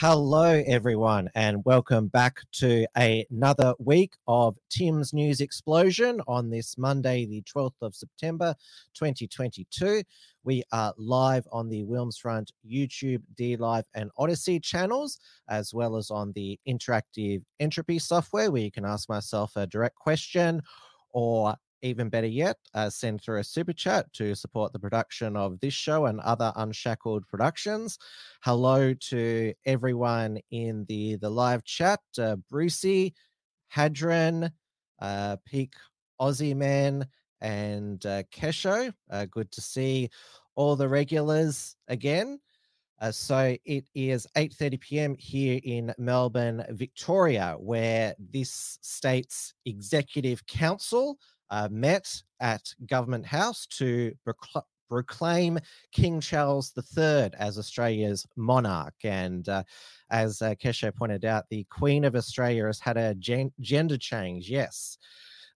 Hello, everyone, and welcome back to another week of Tim's News Explosion on this Monday, the 12th of September, 2022. We are live on the Wilmsfront YouTube, D Live, and Odysee channels, as well as on the interactive entropy software, where you can ask myself a direct question or even better yet, uh, send through a super chat to support the production of this show and other Unshackled productions. Hello to everyone in the the live chat, uh, Brucey, Hadron, uh, Peak Aussie Man, and uh, Kesho. Uh, good to see all the regulars again. Uh, so it is 8:30 p.m. here in Melbourne, Victoria, where this state's executive council uh, met at Government House to procl- proclaim King Charles III as Australia's monarch. And uh, as uh, Keshe pointed out, the Queen of Australia has had a gen- gender change. Yes,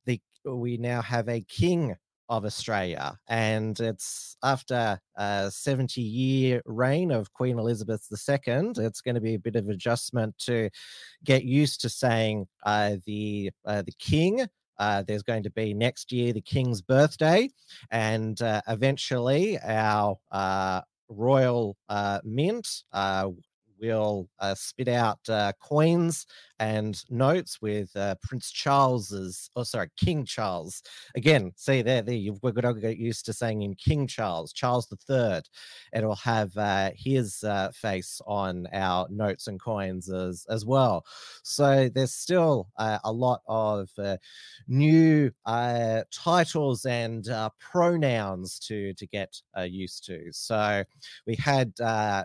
the we now have a King of Australia, and it's after a 70 year reign of Queen Elizabeth II. It's going to be a bit of adjustment to get used to saying uh, the uh, the King uh, there's going to be next year the King's birthday, and uh, eventually our uh, Royal uh, Mint uh, will uh, spit out coins and notes with uh, Prince Charles's, oh sorry, King Charles. Again, see there, there you've going to get used to saying in King Charles, Charles the Third. It'll have uh, his uh, face on our notes and coins as as well. So there's still uh, a lot of uh, new uh, titles and pronouns to to get used to. So we had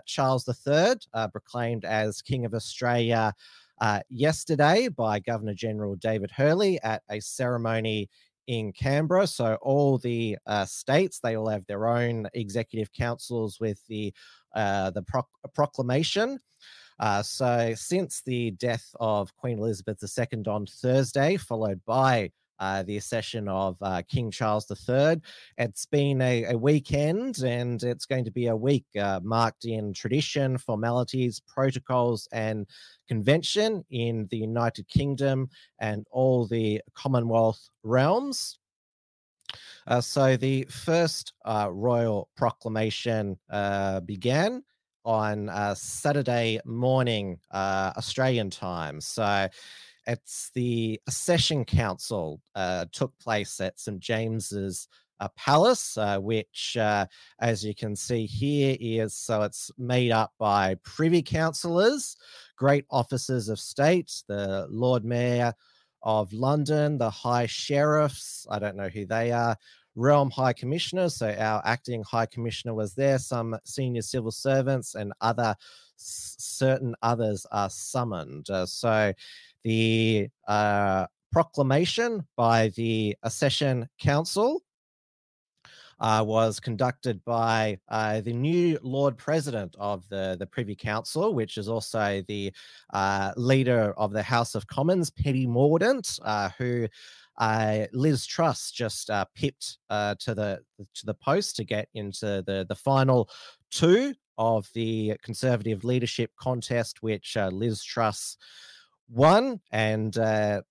Charles the Third proclaimed as King of Australia uh, yesterday by Governor General David Hurley at a ceremony in Canberra. So all the uh, states they all have their own executive councils with the uh, the proclamation. Uh, so since the death of Queen Elizabeth II on Thursday, followed by uh, the accession of uh, King Charles III. It's been a, a, weekend and it's going to be a week uh, marked in tradition, formalities, protocols, and convention in the United Kingdom and all the Commonwealth realms. Uh, so the first uh, royal proclamation uh, began on Saturday morning, Australian time. So it's the Accession Council uh, took place at St James's uh, Palace, uh, which, uh, as you can see here, is so it's made up by privy councillors, great officers of state, the Lord Mayor of London, the High Sheriffs. I don't know who they are. Realm High Commissioner, so our acting High Commissioner was there. Some senior civil servants and other certain others are summoned. Uh, so the uh, proclamation by the Accession Council uh, was conducted by uh, the new Lord President of the, the Privy Council, which is also the uh, leader of the House of Commons, Penny Mordaunt, uh, who uh, Liz Truss just uh, pipped to the to the post to get into the the final two of the Conservative leadership contest, which Liz Truss won. And uh,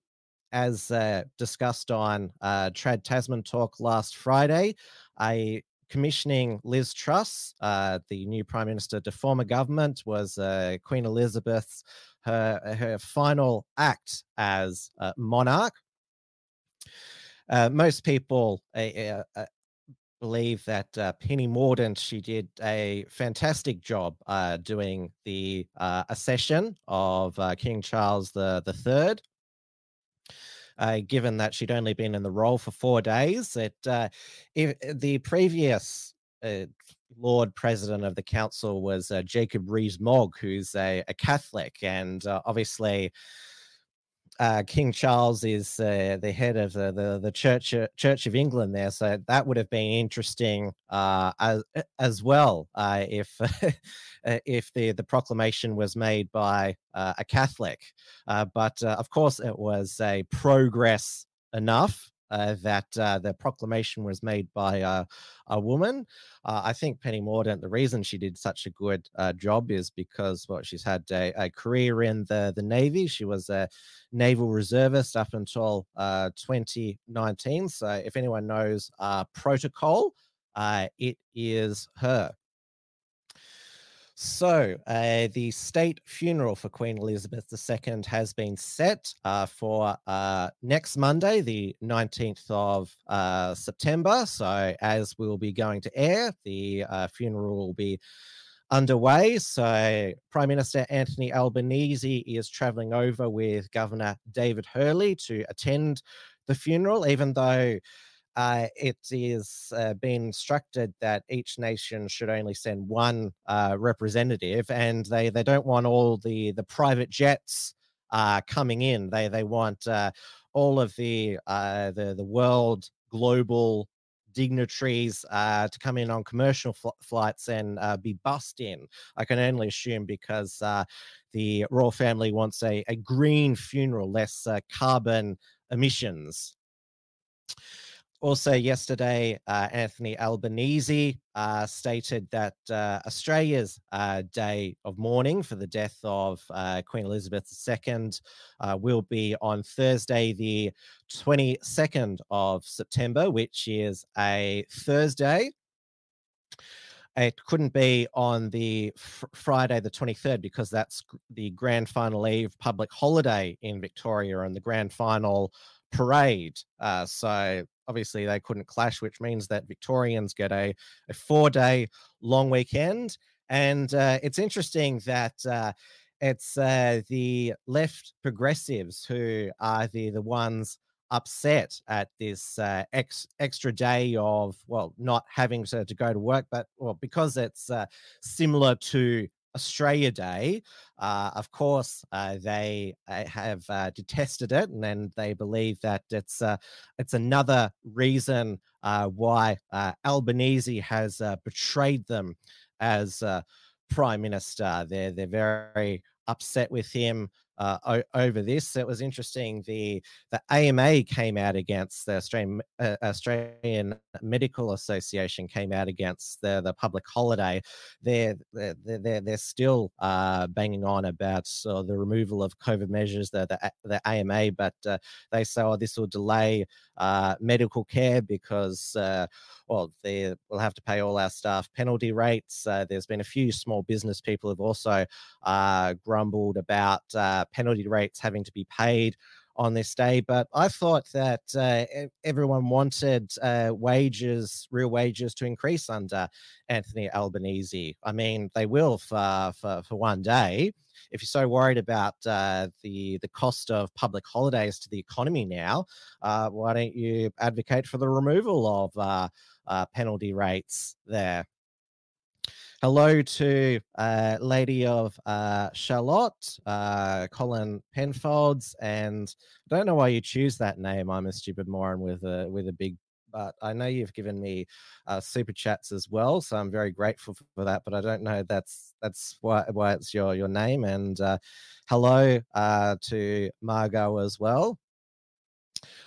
as uh, discussed on uh, Trans Tasman Talk last Friday, a commissioning Liz Truss, uh, the new Prime Minister to form a government, was uh, Queen Elizabeth's her her final act as monarch. Uh, most people uh, uh, believe that uh, Penny Mordaunt she did a fantastic job uh, doing the uh, accession of uh, King Charles the the Third. uh, given that she'd only been in the role for four days. It, uh, if, the previous Lord President of the Council was Jacob Rees-Mogg, who's a, a Catholic, and obviously uh, King Charles is uh, the head of the, the, the Church uh, Church of England there, so that would have been interesting uh, as as well uh, if uh, if the the proclamation was made by a Catholic. but of course, it was a progress enough uh, that uh, the proclamation was made by uh, a woman. Uh, I think Penny Mordaunt, the reason she did such a good uh, job is because well, she's had a, a, career in the, the Navy. She was a naval reservist up until uh, 2019. So if anyone knows protocol, it is her. So, uh, the state funeral for Queen Elizabeth II has been set uh, for uh, next Monday, the 19th of uh, September. So, as we'll be going to air, the uh, funeral will be underway. So, Prime Minister Anthony Albanese is traveling over with Governor David Hurley to attend the funeral, even though uh, it is uh, being instructed that each nation should only send one uh, representative, and they they don't want all the the private jets uh, coming in. They they want uh, all of the uh, the the world global dignitaries uh, to come in on commercial fl- flights and uh, be bussed in. I can only assume because uh, the royal family wants a, a green funeral, less carbon emissions also, yesterday, uh, Anthony Albanese uh, stated that uh, Australia's uh, day of mourning for the death of uh, Queen Elizabeth II uh, will be on Thursday, the 22nd of September, which is a Thursday. It couldn't be on the fr- Friday, the 23rd, because that's the grand final eve public holiday in Victoria and the grand final parade. so obviously they couldn't clash, which means that Victorians get a, a four day long weekend. And uh, it's interesting that uh, it's uh, the left progressives who are the, the ones upset at this uh, ex- extra day of well not having to, to go to work but well because it's uh, similar to Australia Day, uh, of course, uh, they uh, have uh, detested it, and then they believe that it's uh, it's another reason uh, why Albanese has betrayed them as prime minister. They're they're very upset with him uh, over this. It was interesting. The the AMA came out against the Australian uh, Australian Medical Association came out against the the public holiday. They're they're they're, they're still uh, banging on about uh, the removal of COVID measures. The the, the AMA, but uh, they say oh this will delay uh, medical care because well, they will have to pay all our staff penalty rates. Uh, there's been a few small business people have also uh, grumbled about uh, penalty rates having to be paid on this day. But I thought that uh, everyone wanted uh, wages, real wages, to increase under Anthony Albanese. I mean, they will for for, for one day. If you're so worried about uh, the the cost of public holidays to the economy now, uh, why don't you advocate for the removal of uh, uh, penalty rates there. Hello to uh, Lady of uh, Charlotte, uh, Colin Penfolds, and I don't know why you choose that name. I'm a stupid moron with a with a big, but I know you've given me uh, super chats as well, so I'm very grateful for that. But I don't know that's that's why why it's your your name. And uh, hello uh, to Margot as well.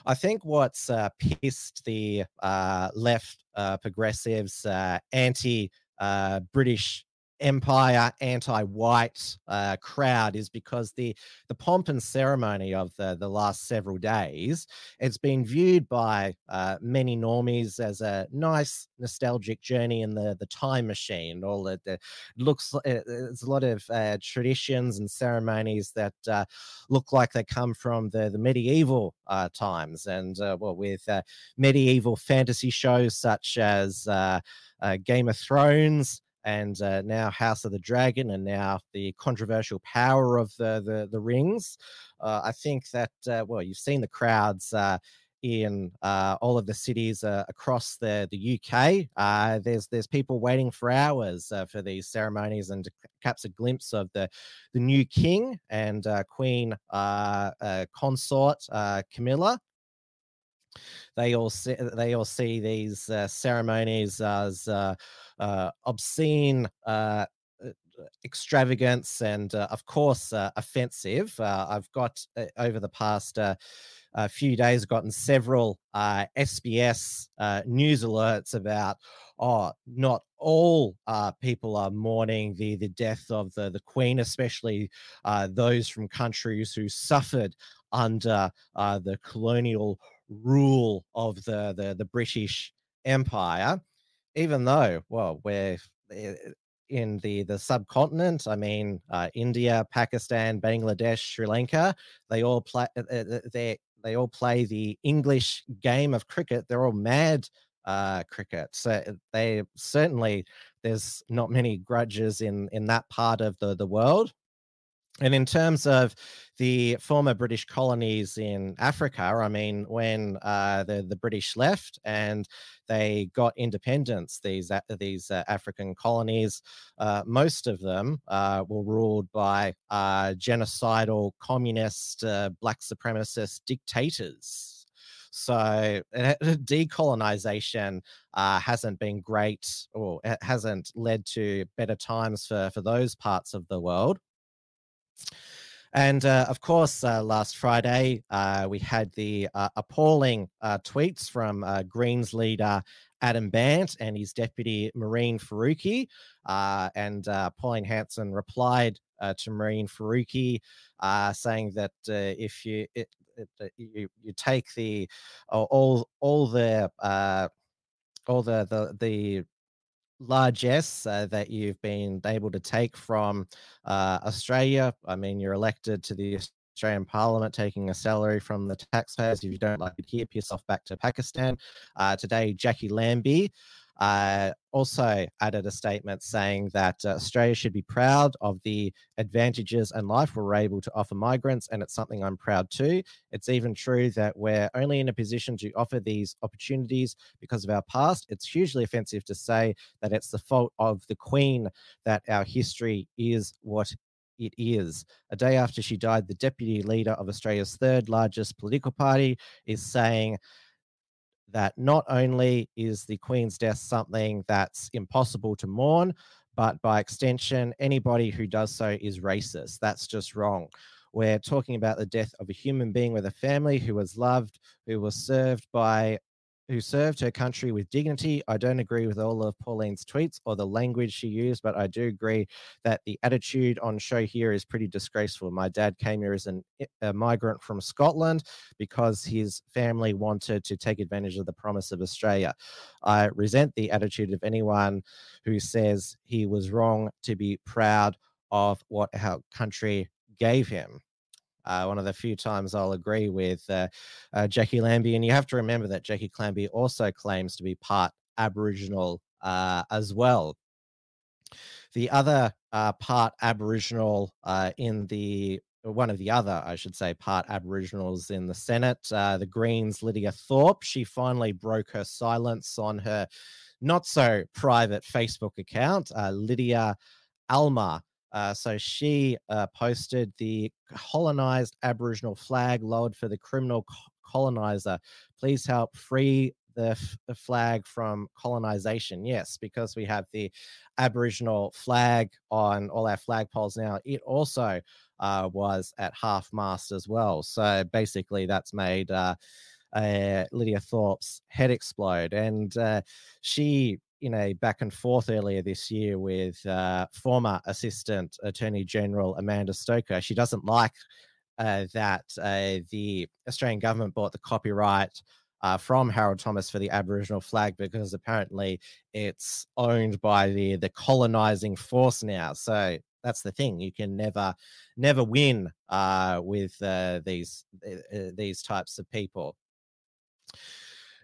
I think what's uh, pissed the uh, left uh, progressives, anti uh, British empire anti-white uh, crowd is because the the pomp and ceremony of the the last several days it's been viewed by uh, many normies as a nice nostalgic journey in the the time machine. All the, the looks uh, there's a lot of uh, traditions and ceremonies that uh, look like they come from the the medieval uh, times. And well with medieval fantasy shows such as Game of Thrones and uh, now House of the Dragon, and now the controversial power of the the, the rings. Uh, I think that uh, well, you've seen the crowds uh, in uh, all of the cities uh, across the the UK. There's there's people waiting for hours for these ceremonies and to catch a glimpse of the the new king and queen consort Camilla. They all see, they all see these ceremonies as obscene extravagance and uh, of course uh, offensive. Uh, i've got over the past a few days gotten several uh, SBS uh, news alerts about, oh, not all uh, people are mourning the the death of the the Queen, especially uh, those from countries who suffered under uh, the colonial rule of the, the the British Empire. Even though, well, we're eh, in the the subcontinent. I mean, uh, India, Pakistan, Bangladesh, Sri Lanka. They all play. Uh, they they all play the English game of cricket. They're all mad uh, cricket. So they certainly there's not many grudges in in that part of the the world. And in terms of the former British colonies in Africa, I mean, when uh, the the British left and they got independence, these uh, these uh, African colonies, uh, most of them uh, were ruled by genocidal, communist, black supremacist dictators. So decolonization uh, hasn't been great, or it hasn't led to better times for for those parts of the world. And uh, of course, uh, last Friday, uh, we had the uh, appalling uh, tweets from uh, Greens leader Adam Bandt and his deputy Mehreen Faruqi. and Pauline Hanson replied to Mehreen Faruqi saying that if you, it, it, you, you take the all all the all the the the largesse uh, that you've been able to take from uh, Australia. I mean, you're elected to the Australian Parliament, taking a salary from the taxpayers. If you don't like it, keep yourself back to Pakistan. Uh, today, Jacqui Lambie uh, also added a statement saying that uh, Australia should be proud of the advantages and life we're able to offer migrants, and it's something I'm proud too. It's even true that we're only in a position to offer these opportunities because of our past. It's hugely offensive to say that it's the fault of the Queen that our history is what it is. A day after she died, the deputy leader of Australia's third largest political party is saying that not only is the Queen's death something that's impossible to mourn, but by extension, anybody who does so is racist. That's just wrong. We're talking about the death of a human being with a family who was loved, who was served by who served her country with dignity. I don't agree with all of Pauline's tweets or the language she used, but I do agree that the attitude on show here is pretty disgraceful. My dad came here as an, eh, a migrant from Scotland because his family wanted to take advantage of the promise of Australia. I resent the attitude of anyone who says he was wrong to be proud of what our country gave him. Uh, one of the few times I'll agree with uh, uh, Jacqui Lambie. And you have to remember that Jacqui Lambie also claims to be part Aboriginal uh, as well. The other uh, part Aboriginal uh, in the one of the other, I should say, part Aboriginals in the Senate, the Greens, Lydia Thorpe. She finally broke her silence on her not so private Facebook account. Lydia Alma uh, so she uh, posted the colonized Aboriginal flag lowered for the criminal colonizer. Please help free the, f- the, flag from colonization. Yes, because we have the Aboriginal flag on all our flagpoles now. It also uh, was at half mast as well. So basically, that's made. Uh, uh, Lydia Thorpe's head explode, and uh, she in a back and forth earlier this year with uh, former Assistant Attorney General Amanda Stoker. She doesn't like uh, that uh, the Australian government bought the copyright uh, from Harold Thomas for the Aboriginal flag because apparently it's owned by the the colonizing force now. So that's the thing; you can never never win uh, with uh, these these types of people.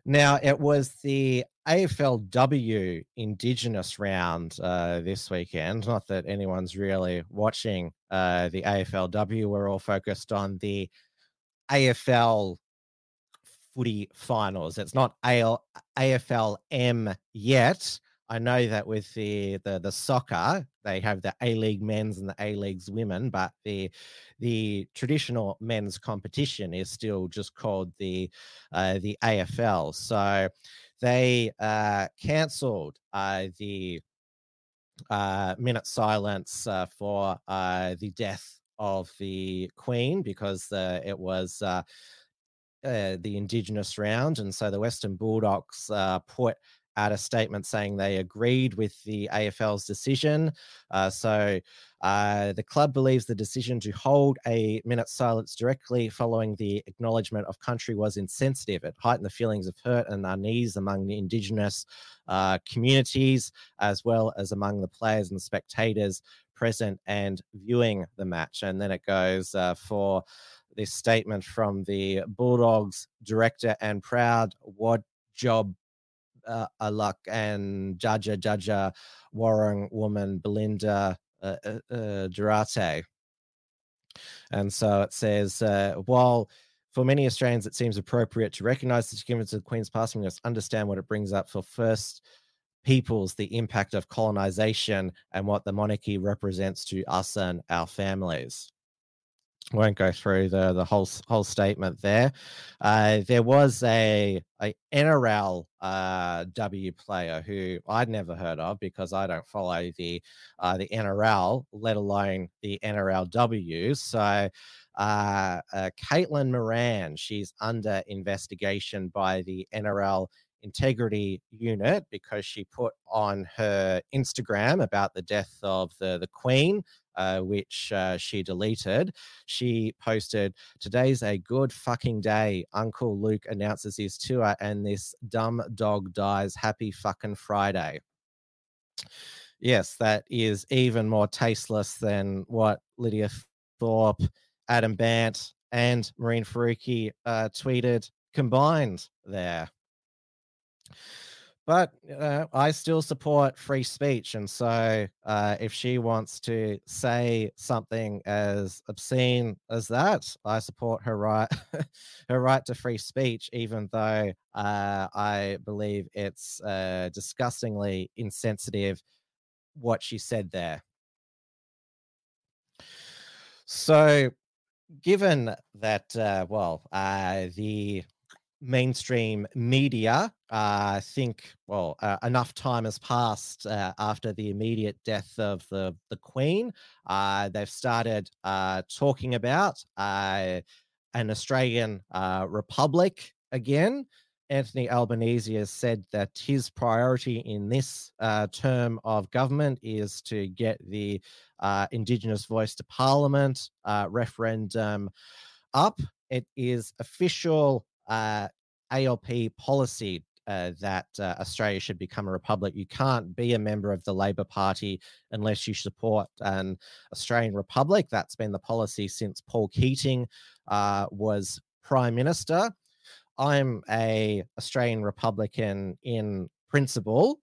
Now, it was the AFLW Indigenous round uh, this weekend. Not that anyone's really watching uh, the AFLW. We're all focused on the AFL footy finals. It's not AL, AFLM yet. I know that with the, the the soccer, they have the A League men's and the A Leagues women, but the the traditional men's competition is still just called the uh, the AFL. So they uh, cancelled uh, the uh, minute silence for the death of the Queen because it was uh, the Indigenous round, and so the Western Bulldogs uh, put out a statement saying they agreed with the AFL's decision. Uh, so uh, the club believes the decision to hold a minute silence directly following the acknowledgement of country was insensitive. It heightened the feelings of hurt and unease among the Indigenous uh, communities, as well as among the players and spectators present and viewing the match. And then it goes uh, for this statement from the Bulldogs director and proud Wad Job uh, Aluk and Dja Dja Wurrung woman Belinda uh, uh, uh, Duarte. And so it says, uh, while for many Australians it seems appropriate to recognise the significance of Queen's passing, we must understand what it brings up for first peoples, the impact of colonisation and what the monarchy represents to us and our families won't go through the the whole whole statement there. Uh, there was a a NRL uh, W player who I'd never heard of because I don't follow the uh, the NRL, let alone the NRLW. So. Uh, uh, Caitlin Moran, she's under investigation by the NRL integrity unit because she put on her Instagram about the death of the, the Queen uh, which uh, she deleted. She posted, Today's a good fucking day. Uncle Luke announces his tour, and this dumb dog dies. Happy fucking Friday. Yes, that is even more tasteless than what Lydia Thorpe, Adam Bandt, and Mehreen Faruqi uh, tweeted combined there but uh, I still support free speech, and so uh, if she wants to say something as obscene as that, I support her right, her right to free speech, even though uh, I believe it's uh, disgustingly insensitive what she said there. So, given that, uh, well, uh, the mainstream media uh, think well uh, enough time has passed uh, after the immediate death of the the queen. Uh, they've started uh, talking about uh, an australian republic again. Anthony albanese has said that his priority in this term of government is to get the indigenous voice to parliament referendum up. It is official ALP policy uh, that uh, Australia should become a republic. You can't be a member of the Labor Party unless you support an Australian republic. That's been the policy since Paul Keating uh, was Prime Minister. I'm a Australian Republican in principle,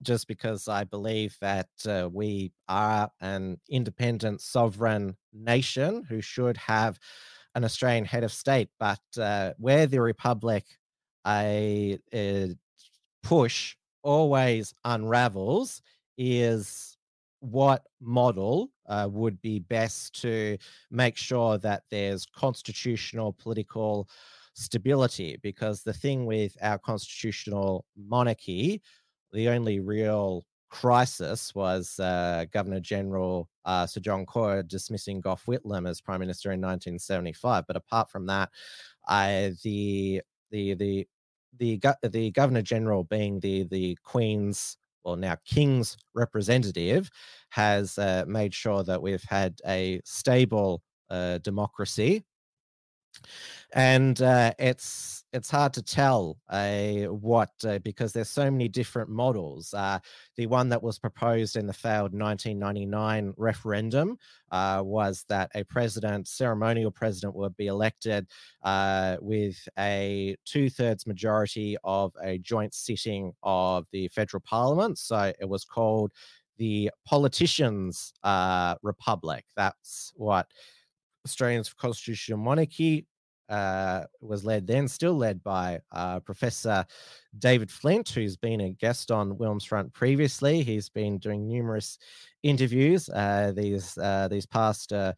just because I believe that uh, we are an independent sovereign nation who should have an Australian head of state, but uh, where the Republic a, a push always unravels is what model uh, would be best to make sure that there's constitutional political stability because the thing with our constitutional monarchy the only real crisis was uh, Governor General uh, Sir John Cotter dismissing Gough Whitlam as Prime Minister in 1975. But apart from that, I, the the the the the Governor General being the the Queen's well now King's representative has uh, made sure that we've had a stable uh, democracy and uh, it's it's hard to tell uh, what uh, because there's so many different models. Uh, the one that was proposed in the failed 1999 referendum uh, was that a president, ceremonial president, would be elected uh, with a two-thirds majority of a joint sitting of the federal parliament. So it was called the Politicians Republic. That's what Australians Constitutional Monarchy uh, was led then, still led by uh, Professor David Flint, who's been a guest on Wilm's Front previously. He's been doing numerous interviews uh, these uh, these past uh,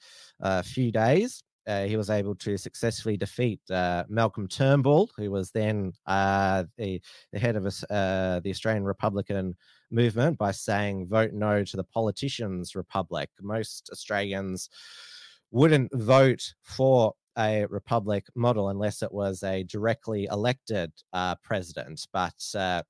few days. he was able to successfully defeat Malcolm Turnbull, who was then the, the head of the Australian Republican movement, by saying "Vote no to the politicians' republic." Most Australians wouldn't vote for a republic model unless it was a directly elected uh, president. But uh,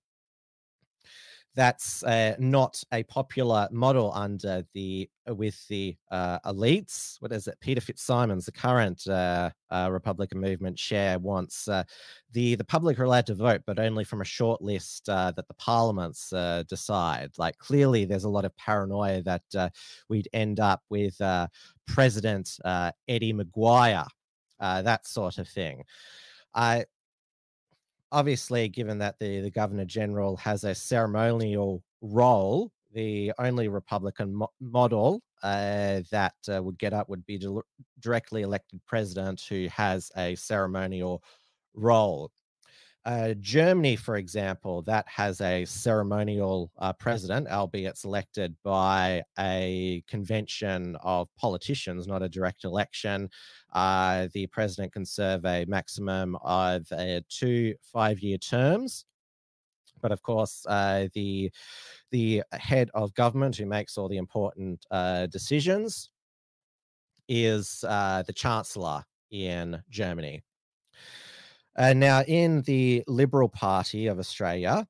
that's uh, not a popular model under the uh, with the uh, elites. What is it? Peter Fitzsimons, the current uh, uh Republican movement chair, wants uh, the the public are allowed to vote, but only from a short list that the parliaments decide. Like clearly, there's a lot of paranoia that we'd end up with President Eddie McGuire, that sort of thing. Obviously, given that the, the governor general has a ceremonial role, the only Republican mo- model uh, that uh, would get up would be directly elected president who has a ceremonial role. Uh, Germany, for example, that has a ceremonial uh, president, albeit selected by a convention of politicians, not a direct election. Uh, the president can serve a maximum of uh, two five-year terms. But of course, uh, the the head of government who makes all the important uh, decisions is the chancellor in Germany. Uh, now, in the Liberal Party of Australia,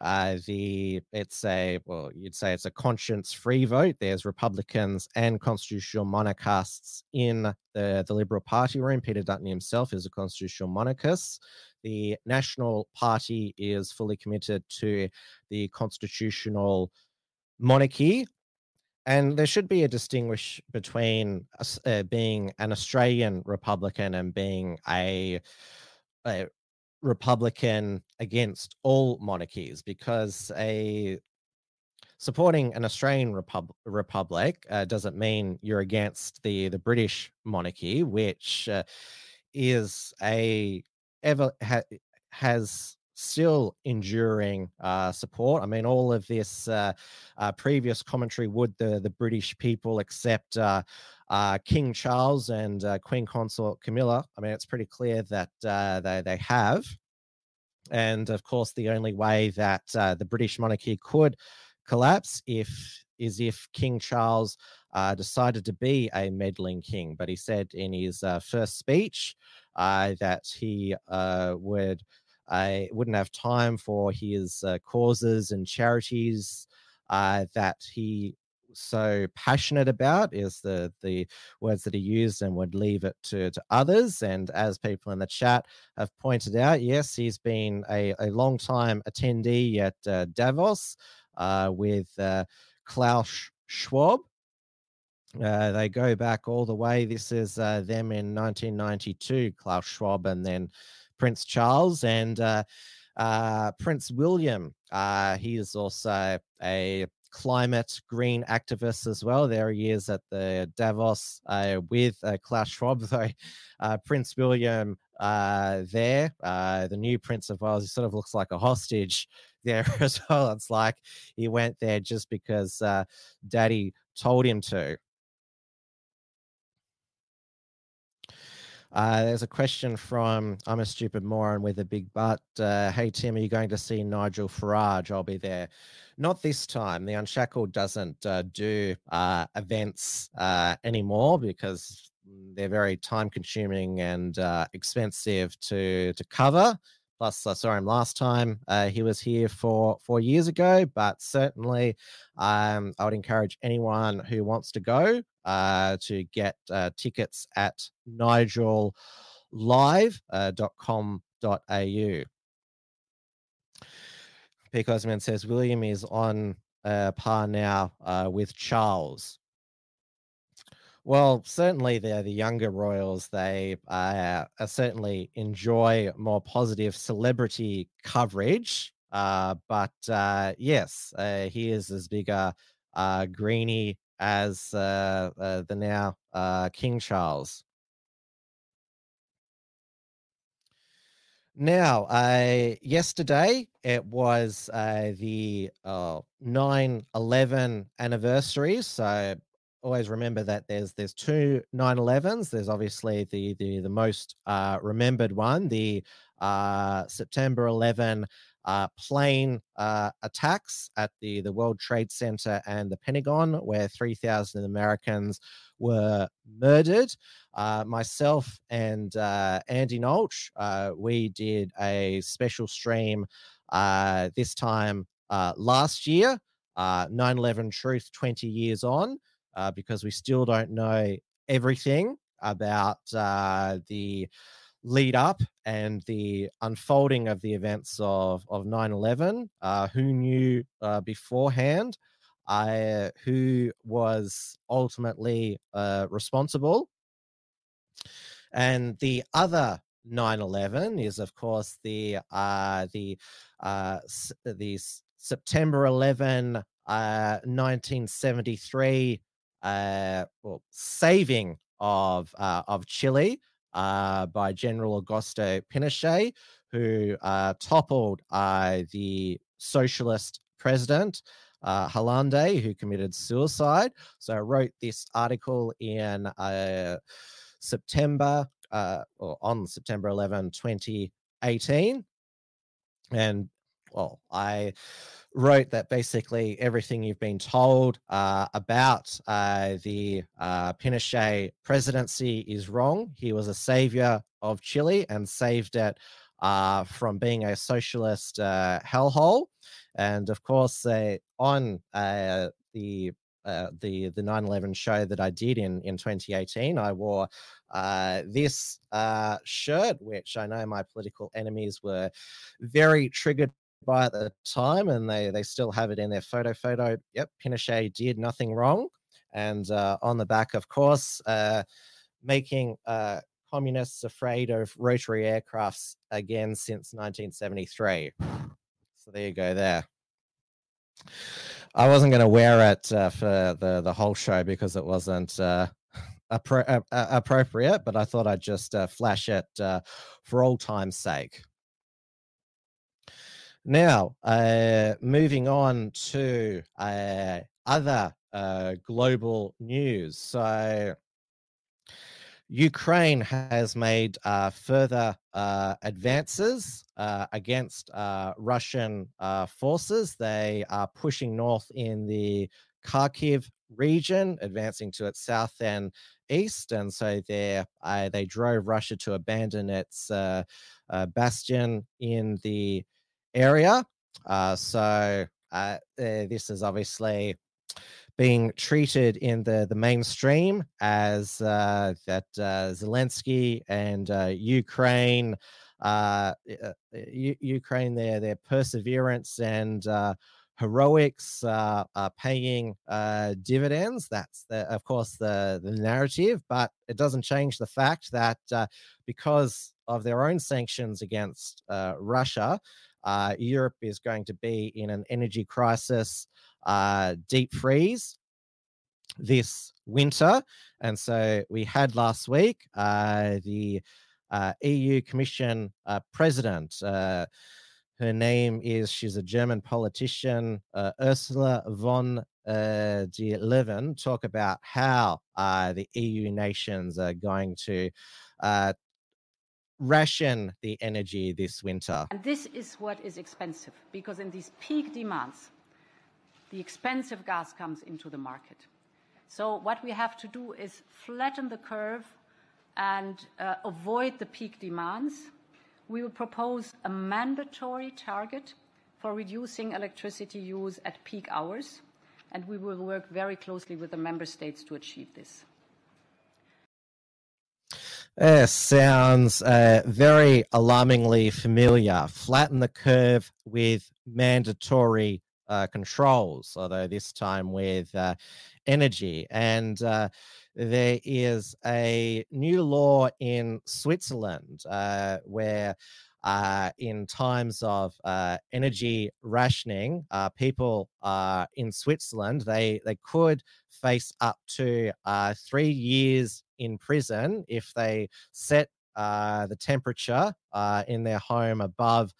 uh, the it's a well, you'd say it's a conscience-free vote. There's Republicans and constitutional monarchists in the the Liberal Party room. Peter Dutton himself is a constitutional monarchist. The National Party is fully committed to the constitutional monarchy. And there should be a distinguish between uh, being an Australian Republican and being a a Republican against all monarchies because a supporting an Australian repub- republic uh, doesn't mean you're against the the British monarchy, which uh, is a ever ha- has still enduring uh, support. I mean, all of this uh, uh, previous commentary would the the British people accept uh, uh, King Charles and uh, Queen Consort Camilla. I mean, it's pretty clear that they they have, and of course, the only way that the British monarchy could collapse if is if King Charles decided to be a meddling king. But he said in his first speech that he would wouldn't have time for his uh, causes and charities uh, that he so passionate about is the the words that he used and would leave it to, to others. And as people in the chat have pointed out yes he's been a, a long time attendee at uh, davos uh, with uh, klaus schwab. Uh, they go back all the way. This is uh, them in 1992 klaus schwab and then Prince Charles and uh, uh, Prince William. Uh, he is also a climate green activist as well. There he is at the Davos uh, with uh, Klaus Schwab, though uh, Prince William uh, there, uh, the new Prince of Wales, he sort of looks like a hostage there as well. It's like he went there just because Daddy told him to. Uh, there's a question from I'm a stupid moron with a big butt. Uh, hey Tim, are you going to see Nigel Farage? I'll be there. Not this time. The Unshackled doesn't uh, do uh, events uh, anymore because they're very time consuming and uh, expensive to to cover. Plus, I saw him last time. Uh, he was here for four years ago, but certainly um, I would encourage anyone who wants to go uh, to get uh, tickets at Nigel live.com.au. Peak Aussie Man says William is on uh, par now uh, with Charles. Well, certainly they're the younger royals. They uh, certainly enjoy more positive celebrity coverage. Uh, but uh, yes, uh, he is as big a greenie as the now King Charles. Now, uh, yesterday it was uh, the uh, 9 11 anniversary. So always remember that there's there's two 9-11s. There's obviously the the, the most uh, remembered one, the uh, September 11 uh, plane uh, attacks at the, the World Trade Center and the Pentagon, where 3,000 Americans were murdered. Uh, myself and uh, Andy Nolch, uh, we did a special stream uh, this time last year, 9 11 Truth 20 years on, because we still don't know everything about the lead up and the unfolding of the events of of 9/11. Uh, who knew uh, beforehand? Uh, who was ultimately uh, responsible? And the other 9/11 is, of course, the uh, the uh, the September 11, 1973, well, saving of uh, of Chile uh, by General Augusto Pinochet, who uh, toppled uh, the socialist president. Uh, Allende, who committed suicide. So I wrote this article in uh, September, uh, or on September 11, 2018. And well, I wrote that basically everything you've been told uh, about uh, the uh, Pinochet presidency is wrong. He was a savior of Chile and saved it uh, from being a socialist uh, hellhole. And of course, on uh, the uh, the the 9/11 show that I did in in 2018, I wore uh, this uh, shirt, which I know my political enemies were very triggered by at the time, and they they still have it in their photo. Photo. Yep, Pinochet did nothing wrong, and uh, on the back, of course, uh, making uh, communists afraid of rotary aircrafts again since 1973. So there you go. There. I wasn't going to wear it uh, for the the whole show because it wasn't. Uh, appro- appropriate, but I thought I'd just uh, flash it for all time's sake. Now, uh, moving on to uh, other uh, global news. So, Ukraine has made uh, further uh, advances uh, against Russian forces. They are pushing north in the Kharkiv region, advancing to its south and east, and so they they drove Russia to abandon its bastion in the area. Uh, so uh, this is obviously being treated in the, the mainstream as uh, that uh, Zelensky and uh, Ukraine, uh, U- Ukraine, their their perseverance and heroics are paying dividends. That's the, of course the the narrative, but it doesn't change the fact that because of their own sanctions against Russia, uh, Europe is going to be in an energy crisis, uh, deep freeze this winter. And so we had last week uh, the uh, EU Commission uh, president. Uh, her name is, she's a German politician, Ursula von uh, der Leyen, talk about how the EU nations are going to ration the energy this winter. And this is what is expensive because in these peak demands, the expensive gas comes into the market. So what we have to do is flatten the curve and uh, avoid the peak demands. We will propose a mandatory target for reducing electricity use at peak hours, and we will work very closely with the member states to achieve this. Uh, sounds uh, very alarmingly familiar. Flatten the curve with mandatory uh, controls, although this time with uh, energy. And uh, there is a new law in Switzerland uh, where. Uh, in times of uh, energy rationing, people in Switzerland they they could face up to three years in prison if they set the temperature in their home above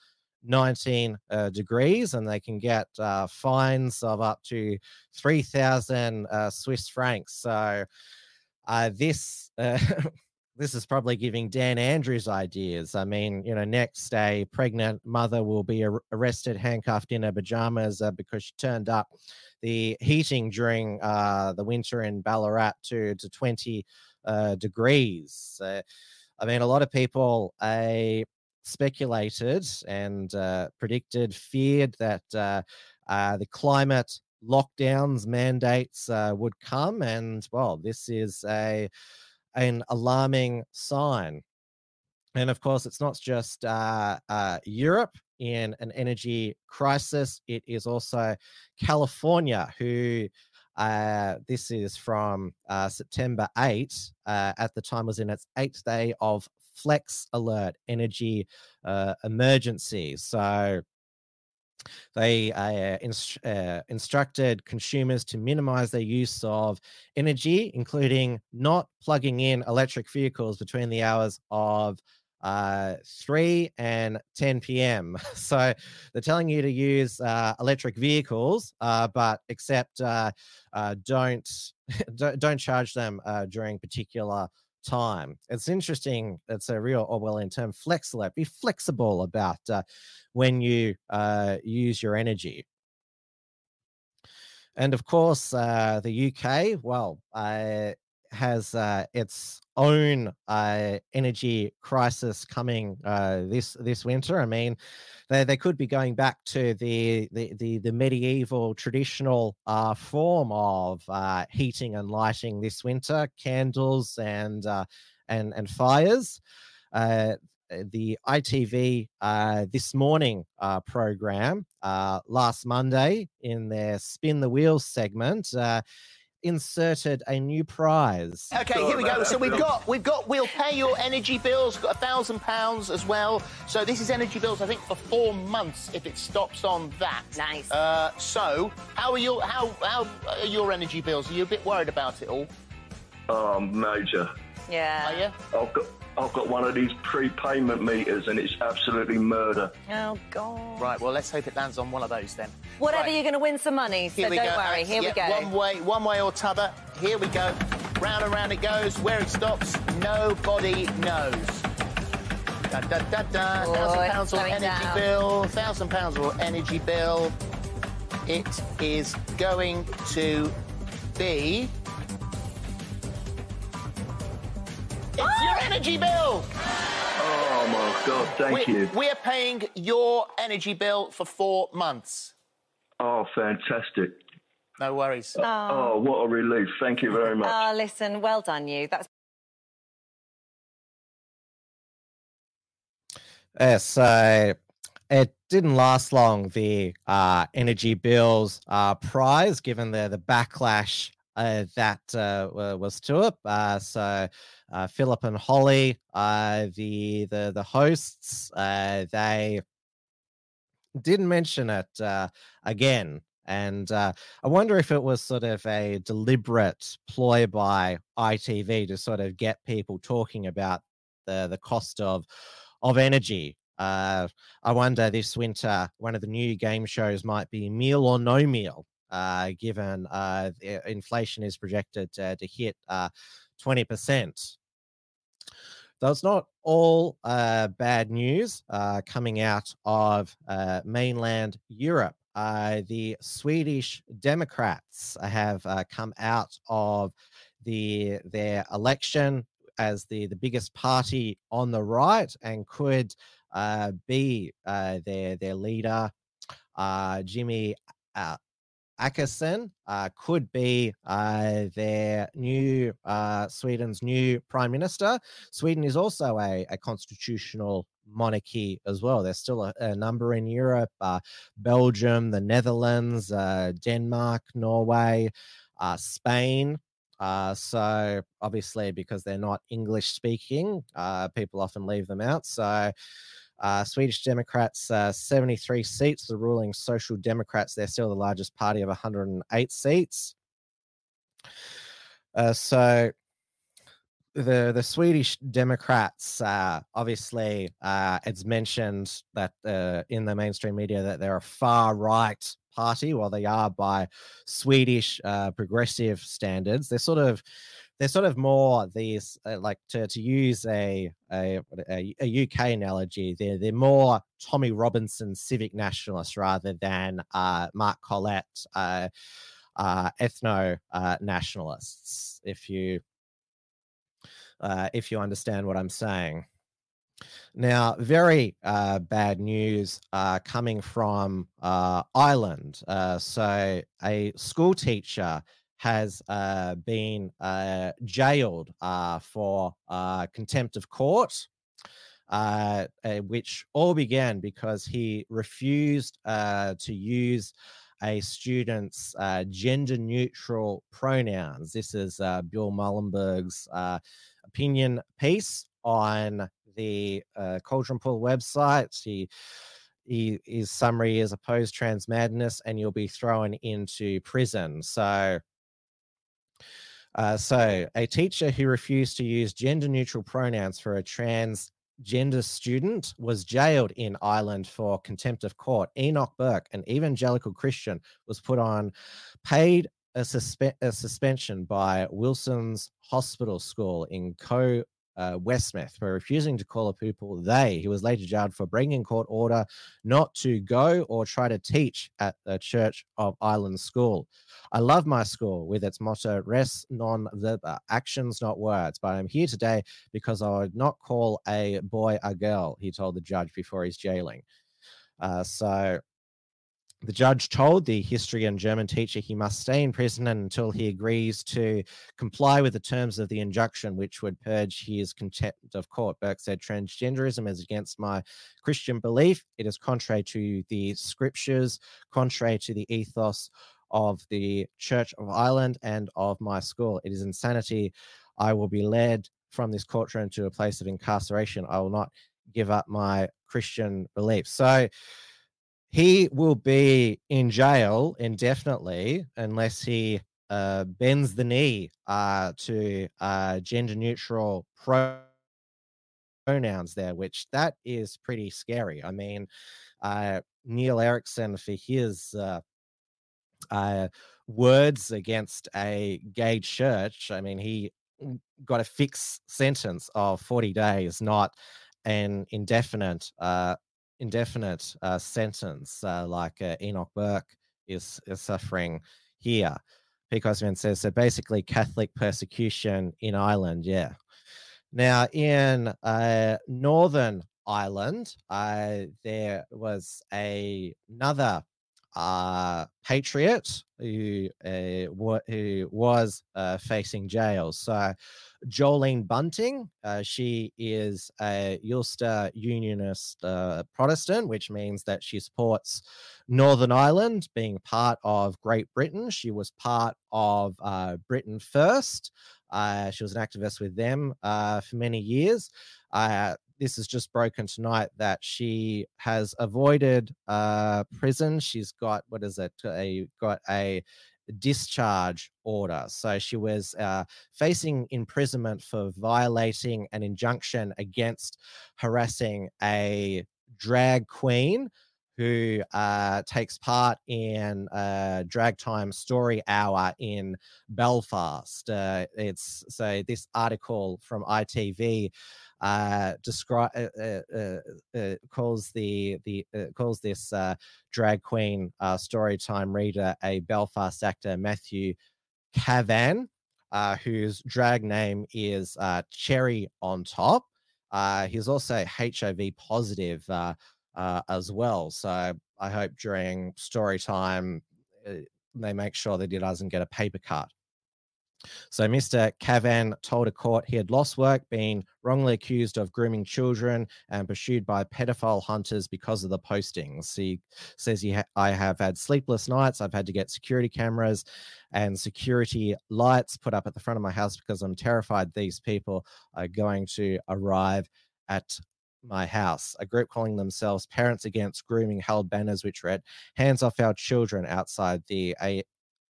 19 uh, degrees and they can get uh, fines of up to 3,000 uh, Swiss francs. So uh, this. Uh, this is probably giving Dan Andrews ideas. I mean, you know, next a pregnant mother will be ar- arrested, handcuffed in her pajamas uh, because she turned up the heating during the winter in Ballarat to to 20 degrees. I mean, a lot of people uh, speculated and uh, predicted, feared that uh, uh, the climate lockdowns mandates uh, would come, and well, this is a an alarming sign. And of course, it's not just uh, uh, Europe in an energy crisis; it is also California, who uh, this is from uh, September 8. Uh, at the time, was in its eighth day of flex alert energy uh, emergency. So they uh, inst- uh, instructed consumers to minimize their use of energy, including not plugging in electric vehicles between the hours of uh, 3 and 10 p.m. So they're telling you to use uh, electric vehicles, uh, but except uh, uh, don't, don't charge them uh, during particular time. It's interesting. It's a real Orwellian term, flex. Be flexible about uh, when you uh, use your energy. And of course, uh, the UK, well, has uh, its own uh, energy crisis coming uh, this this winter. I mean, they, they could be going back to the the the, the medieval traditional uh, form of uh, heating and lighting this winter, candles and uh, and and fires. the ITV this morning program last Monday in their spin the wheels segment inserted a new prize. Okay, here we go. So we've got we've got we'll pay your energy bills. Got a thousand pounds as well. So this is energy bills, I think, for four months if it stops on that. Nice. Uh, so how are your how how are your energy bills? Are you a bit worried about it all? Oh, major. Yeah. Are you? I've got I've got one of these prepayment meters and it's absolutely murder. Oh God. Right. Well, let's hope it lands on one of those then. Whatever, Right. you're going to win some money. So Here we don't go. worry. Here Yeah, we go. One way, one way or t'other. Here we go. Round and round it goes. Where it stops, nobody knows. Da, da, da, da. Oh, thousand it's pounds or energy down. bill. Thousand pounds or energy bill. It is going to be. Energy bill. Oh my god, thank we're, you. we're paying your energy bill for four months. Oh, fantastic. No worries. Oh, what a relief. Thank you very much. Oh, listen, well done, you. That's Yeah, so it didn't last long, the uh, energy bills uh, prize, given the, the backlash uh, that uh, was to it. Uh, so uh, Phillip and Holly, uh, the, the, the hosts, uh, they didn't mention it uh, again. And uh, I wonder if it was sort of a deliberate ploy by ITV to sort of get people talking about the, the cost of of energy. Uh, I wonder this winter one of the new game shows might be Meal or No Meal, uh, given uh, inflation is projected uh, to hit uh, 20%. Though it's not all uh, bad news uh, coming out of uh, mainland Europe. Uh, the Swedish Democrats have uh, come out of the their election as the, the biggest party on the right and could uh, be their their leader, Jimmie Åkesson uh, could be uh, their new uh, Sweden's new prime minister. Sweden is also a, a constitutional monarchy as well. There's still a, a number in Europe: uh, Belgium, the Netherlands, uh, Denmark, Norway, uh, Spain. So obviously, because they're not English speaking, people often leave them out. So uh, Swedish Democrats, uh, 73 seats. The ruling Social Democrats, they're still the largest party of 108 seats. Uh, so the the Swedish Democrats, uh, obviously, uh, it's mentioned that uh, in the mainstream media that they're a far right party, while they are by Swedish progressive standards. They're sort of they're sort of more these uh, like to, to use a, a a UK analogy. They're they're more Tommy Robinson civic nationalists rather than uh, Mark Collett uh, uh, ethno uh, nationalists. If you uh, if you understand what I'm saying. Now, very uh, bad news uh, coming from uh, Ireland. So, a school teacher has uh, been uh, jailed uh, for uh, contempt of court. Uh, which all began because he refused to use a student's gender neutral pronouns. This is Bill Muehlenberg's opinion piece on the uh, Caldron Pool website. He, he, his summary is opposed trans madness, and you'll be thrown into prison. So, uh, so a teacher who refused to use gender neutral pronouns for a transgender student was jailed in Ireland for contempt of court. Enoch Burke, an evangelical Christian, was put on paid a, suspe- a suspension by Wilson's Hospital School in Co uh, for refusing to call a pupil they. He was later jailed for breaking court order not to go or try to teach at the Church of Ireland School. I love my school with its motto res non verba, actions, not words. But I'm here today because I would not call a boy a girl, he told the judge before his jailing. Uh, so the judge told the history and German teacher he must stay in prison until he agrees to comply with the terms of the injunction, which would purge his contempt of court. Burke said, Transgenderism is against my Christian belief. It is contrary to the scriptures, contrary to the ethos of the Church of Ireland and of my school. It is insanity. I will be led from this courtroom to a place of incarceration. I will not give up my Christian beliefs. So, he will be in jail indefinitely unless he uh, bends the knee uh, to uh, gender neutral pronouns there, which that is pretty scary. I mean, uh, Neil Erikson for his uh, uh, words against a gay church. I mean, he got a fixed sentence of 40 days, not an indefinite indefinite uh, sentence uh, like uh, Enoch Burke is, is suffering here. Pico says so basically Catholic persecution in Ireland, yeah. Now in uh, Northern Ireland, there was a another uh, patriot who uh, who was uh, facing jail. So Jolene Bunting. Uh, she is a Ulster Unionist uh, Protestant, which means that she supports Northern Ireland being part of Great Britain. She was part of Britain First. She was an activist with them for many years. Uh, this is just broken tonight that she has avoided prison. She's got what is it? A got a discharge order. So she was uh, facing imprisonment for violating an injunction against harassing a drag queen who uh, takes part in drag time story hour in Belfast. Uh, it's so this article from ITV uh, describe uh uh, uh, calls the the calls this drag queen story time reader a Belfast actor Matthew Cavan, whose drag name is Cherry on Top. he's also HIV positive Uh, as well. So I hope during story time eh, they make sure that he doesn't get a paper cut. So Mr. Cavan told a court he had lost work, being wrongly accused of grooming children and pursued by pedophile hunters because of the postings. He says he ha- I have had sleepless nights. I've had to get security cameras and security lights put up at the front of my house because I'm terrified these people are going to arrive at my house. A group calling themselves Parents Against Grooming held banners which read, Hands off our children outside the A-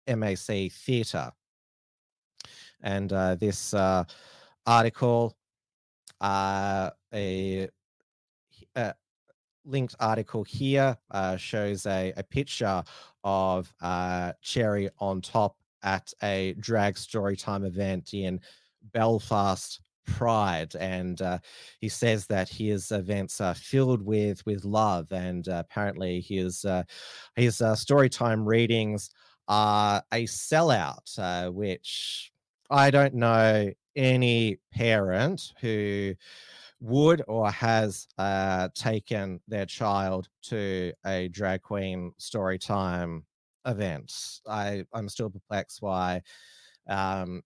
MAC theatre. And uh, this uh, article, uh, a, a linked article here uh, shows a, a picture of uh, Cherry on top at a drag story time event in Belfast Pride, and uh, he says that his events are filled with with love, and uh, apparently his uh, his uh, storytime readings are a sellout, uh, which I don't know any parent who would or has uh, taken their child to a drag queen story time event. I, I'm still perplexed why um,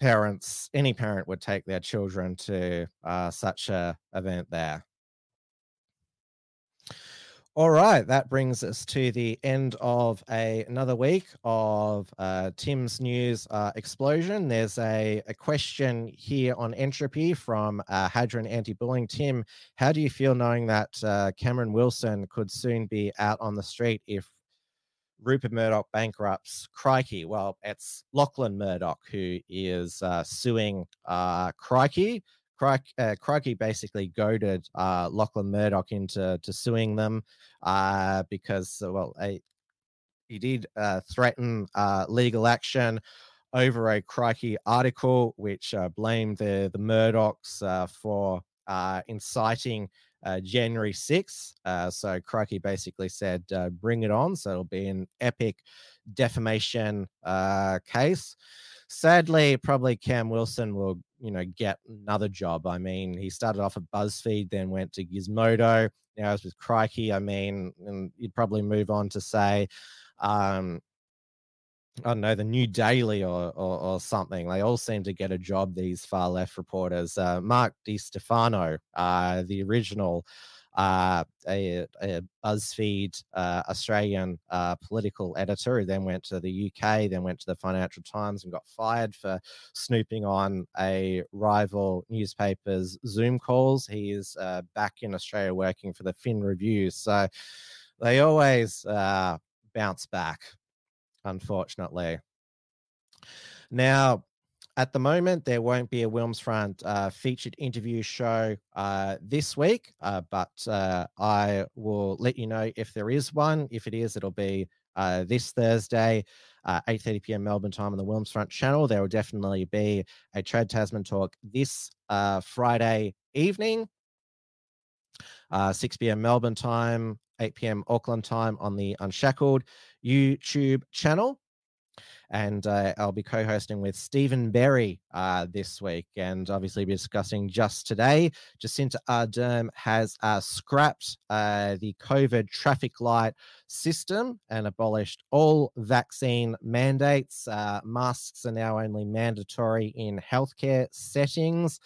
parents, any parent would take their children to uh, such a event there. All right, that brings us to the end of a another week of uh, Tim's news uh, explosion. There's a, a question here on entropy from uh, Hadron Anti-Bullying. Tim, how do you feel knowing that uh, Cameron Wilson could soon be out on the street if Rupert Murdoch bankrupts Crikey? Well, it's Lachlan Murdoch who is uh, suing uh, Crikey. Crikey, uh, Crikey basically goaded uh, Lachlan Murdoch into to suing them uh, because, uh, well, a, he did threaten legal action over a Crikey article, which blamed the the Murdochs for inciting uh, January 6th. Uh, so Crikey basically said, uh, bring it on. So it'll be an epic defamation uh, case. Sadly, probably Cam Wilson will, you know, get another job. I mean, he started off at BuzzFeed, then went to Gizmodo. Now it's with Crikey. I mean, and you'd probably move on to say, um, I don't know, the New Daily or, or, or something. They all seem to get a job, these far left reporters. Uh, Mark DiStefano, uh, the original uh, a, a BuzzFeed uh, Australian uh, political editor, who then went to the UK, then went to the Financial Times and got fired for snooping on a rival newspaper's Zoom calls. He is uh, back in Australia working for the Fin Review. So they always uh, bounce back unfortunately. Now, at the moment, there won't be a Wilmsfront uh, featured interview show uh, this week, uh, but uh, I will let you know if there is one. If it is, it'll be uh, this Thursday, 8:30 uh, p.m. Melbourne time on the Wilmsfront channel. There will definitely be a Trans Tasman talk this Friday evening, 6 p.m. Melbourne time, 8 p.m. Auckland time on the Unshackled YouTube channel. And uh, I'll be co hosting with Stephen Berry uh, this week and obviously be discussing just today. Jacinda Ardern has uh, scrapped uh, the COVID traffic light system and abolished all vaccine mandates. Uh, masks are now only mandatory in healthcare settings.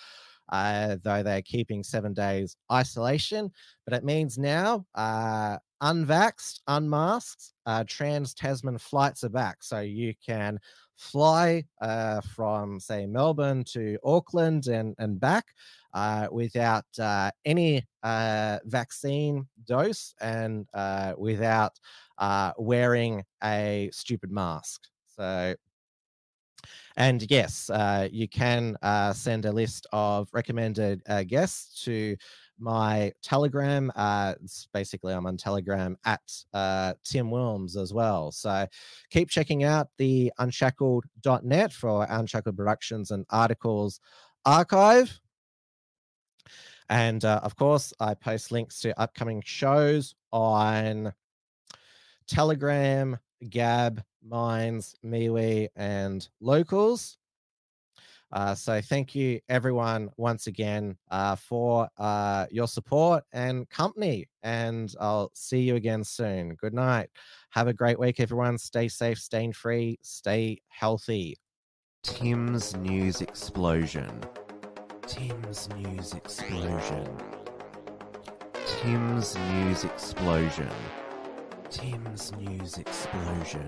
Uh, though they're keeping seven days isolation. But it means now uh, unvaxxed, unmasked, uh, trans Tasman flights are back. So you can fly uh, from, say, Melbourne to Auckland and, and back uh, without uh, any uh, vaccine dose and uh, without uh, wearing a stupid mask. So and yes, uh, you can uh, send a list of recommended uh, guests to my Telegram. Uh, basically, I'm on Telegram at uh, Tim Wilms as well. So keep checking out the unshackled.net for Unshackled Productions and articles archive. And uh, of course, I post links to upcoming shows on Telegram, Gab, Minds, MeWe, and Locals. Uh, so thank you everyone once again uh, for uh, your support and company. And I'll see you again soon. Good night. Have a great week, everyone. Stay safe, stay free, stay healthy. Tim's news explosion. Tim's News Explosion. Tim's News Explosion. Tim's News Explosion.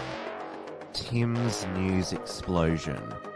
Tim's News Explosion.